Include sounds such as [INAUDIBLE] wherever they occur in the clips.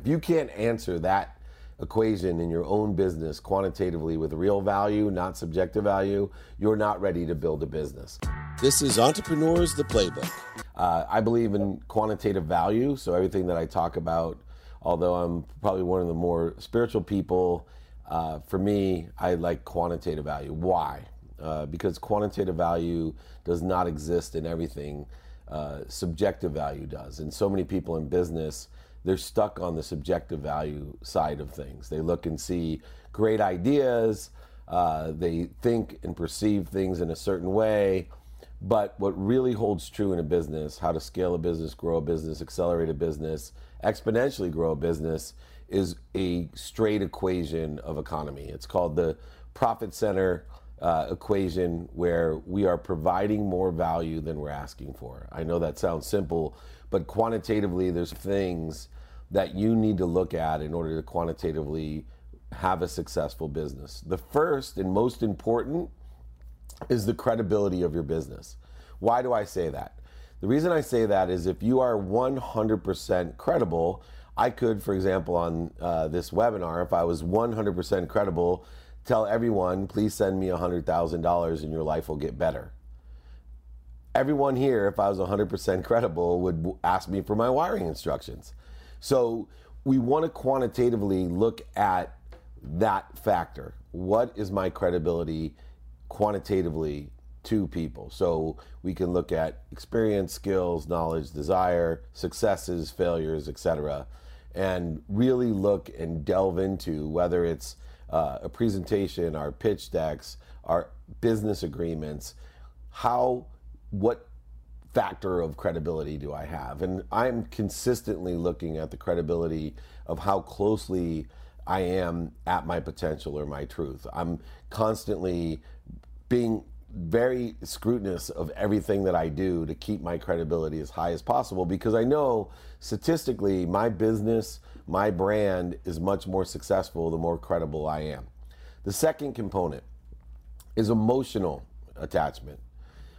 If you can't answer that equation in your own business quantitatively with real value, not subjective value, you're not ready to build a business. This is Entrepreneurs the Playbook. Uh, I believe in quantitative value, so everything that I talk about, although I'm probably one of the more spiritual people, uh, for me, I like quantitative value. Why? Uh, because quantitative value does not exist in everything. Uh, subjective value does. And so many people in business, they're stuck on the subjective value side of things. They look and see great ideas, uh, they think and perceive things in a certain way. But what really holds true in a business, how to scale a business, grow a business, accelerate a business, exponentially grow a business, is a straight equation of economy. It's called the profit center uh, equation where we are providing more value than we're asking for. I know that sounds simple, but quantitatively, there's things that you need to look at in order to quantitatively have a successful business. The first and most important is the credibility of your business. Why do I say that? The reason I say that is if you are 100% credible, I could, for example, on uh, this webinar, if I was 100% credible, tell everyone, please send me $100,000 and your life will get better. Everyone here, if I was 100% credible, would ask me for my wiring instructions. So we want to quantitatively look at that factor. What is my credibility quantitatively to people? So we can look at experience, skills, knowledge, desire, successes, failures, etc., and really look and delve into whether it's uh, a presentation, our pitch decks, our business agreements, how, what factor of credibility do I have? And I'm consistently looking at the credibility of how closely I am at my potential or my truth. I'm constantly being very scrutinous of everything that I do to keep my credibility as high as possible because I know statistically my business my brand is much more successful the more credible I am. The second component is emotional attachment.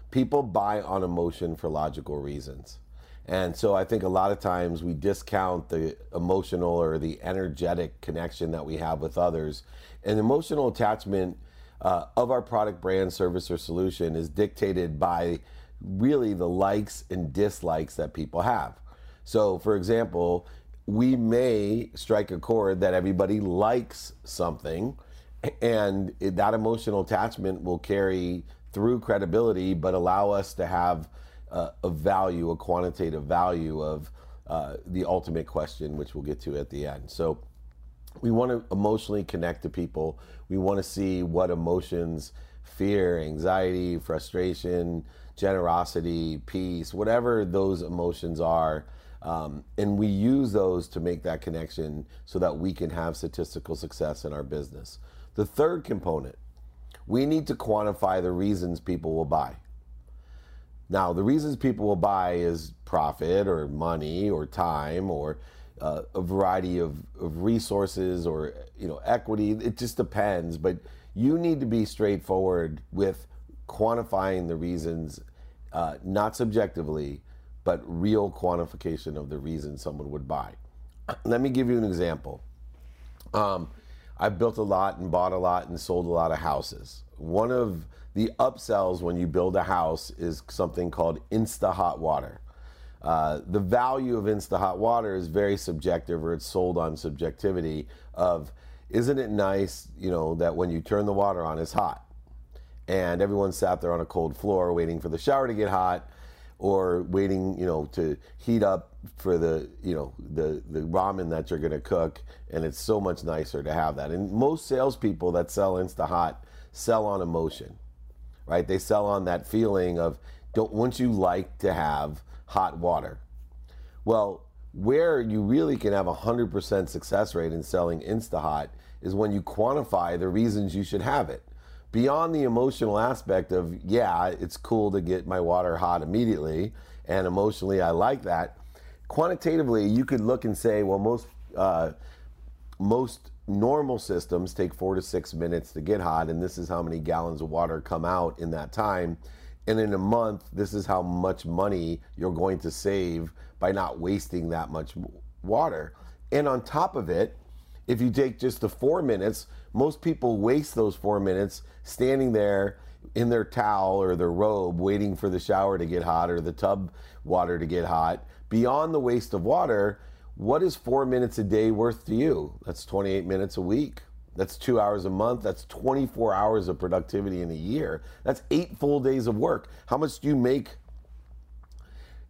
People buy on emotion for logical reasons. And so I think a lot of times we discount the emotional or the energetic connection that we have with others. And emotional attachment uh, of our product, brand, service, or solution is dictated by really the likes and dislikes that people have. So, for example, we may strike a chord that everybody likes something and that emotional attachment will carry through credibility but allow us to have uh, a value a quantitative value of uh, the ultimate question which we'll get to at the end so we want to emotionally connect to people we want to see what emotions fear anxiety frustration generosity peace whatever those emotions are um, and we use those to make that connection so that we can have statistical success in our business. The third component, we need to quantify the reasons people will buy. Now, the reasons people will buy is profit or money or time or uh, a variety of, of resources or you know equity. It just depends, but you need to be straightforward with quantifying the reasons, uh, not subjectively, but real quantification of the reason someone would buy. [CLEARS THROAT] Let me give you an example. Um, I've built a lot and bought a lot and sold a lot of houses. One of the upsells when you build a house is something called Insta Hot Water. Uh, the value of Insta Hot Water is very subjective, or it's sold on subjectivity of, isn't it nice, you know, that when you turn the water on, it's hot, and everyone sat there on a cold floor waiting for the shower to get hot, or waiting, you know, to heat up for the, you know, the, the ramen that you're going to cook. And it's so much nicer to have that. And most salespeople that sell Insta Hot sell on emotion, right? They sell on that feeling of, don't, wouldn't you like to have hot water? Well, where you really can have a 100% success rate in selling Insta Hot is when you quantify the reasons you should have it beyond the emotional aspect of, yeah, it's cool to get my water hot immediately, and emotionally, I like that. Quantitatively, you could look and say, well, most uh, most normal systems take four to six minutes to get hot, and this is how many gallons of water come out in that time. And in a month, this is how much money you're going to save by not wasting that much water. And on top of it, if you take just the four minutes, most people waste those four minutes standing there in their towel or their robe waiting for the shower to get hot or the tub water to get hot. Beyond the waste of water, what is four minutes a day worth to you? That's 28 minutes a week. That's two hours a month. That's 24 hours of productivity in a year. That's eight full days of work. How much do you make?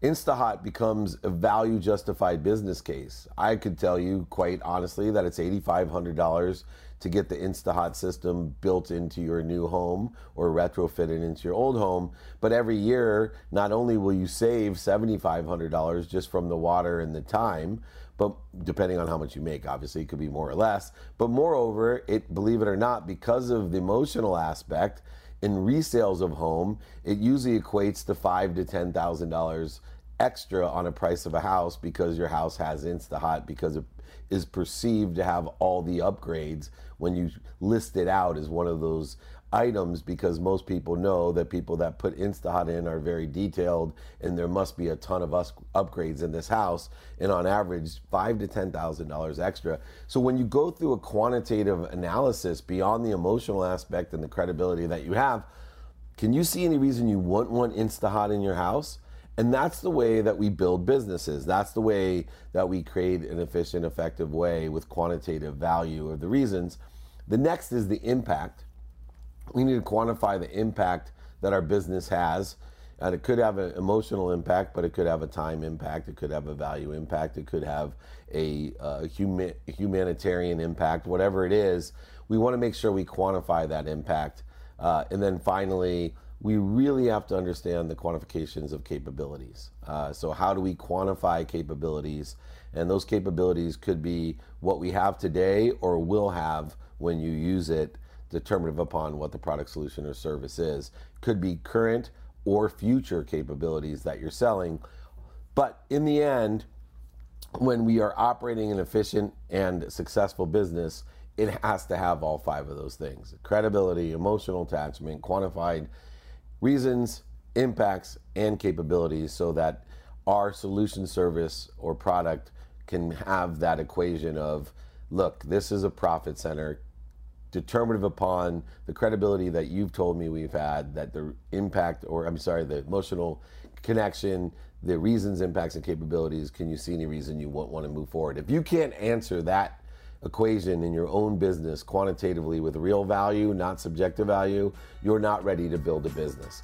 InstaHot becomes a value justified business case. I could tell you quite honestly that it's $8,500 to get the InstaHot system built into your new home or retrofitted into your old home. But every year, not only will you save $7,500 just from the water and the time, but depending on how much you make, obviously, it could be more or less. But moreover, it believe it or not, because of the emotional aspect in resales of home, it usually equates to five to ten thousand dollars extra on a price of a house because your house has InstaHot because it is perceived to have all the upgrades when you list it out as one of those items because most people know that people that put InstaHot in are very detailed and there must be a ton of us upgrades in this house and on average five to ten thousand dollars extra. So when you go through a quantitative analysis beyond the emotional aspect and the credibility that you have, can you see any reason you wouldn't want InstaHot in your house? And that's the way that we build businesses. That's the way that we create an efficient, effective way with quantitative value of the reasons. The next is the impact we need to quantify the impact that our business has. And it could have an emotional impact, but it could have a time impact. It could have a value impact. It could have a, uh, huma- humanitarian impact. Whatever it is, we want to make sure we quantify that impact. Uh, and then finally, we really have to understand the quantifications of capabilities. Uh, so, how do we quantify capabilities? And those capabilities could be what we have today or will have when you use it determinative upon what the product solution or service is. Could be current or future capabilities that you're selling. But in the end, when we are operating an efficient and successful business, it has to have all five of those things credibility, emotional attachment, quantified reasons, impacts, and capabilities so that our solution service or product can have that equation of look, this is a profit center determinative upon the credibility that you've told me we've had, that the impact, or I'm sorry, the emotional connection, the reasons, impacts, and capabilities, can you see any reason you won't want to move forward? If you can't answer that equation in your own business quantitatively with real value, not subjective value, you're not ready to build a business.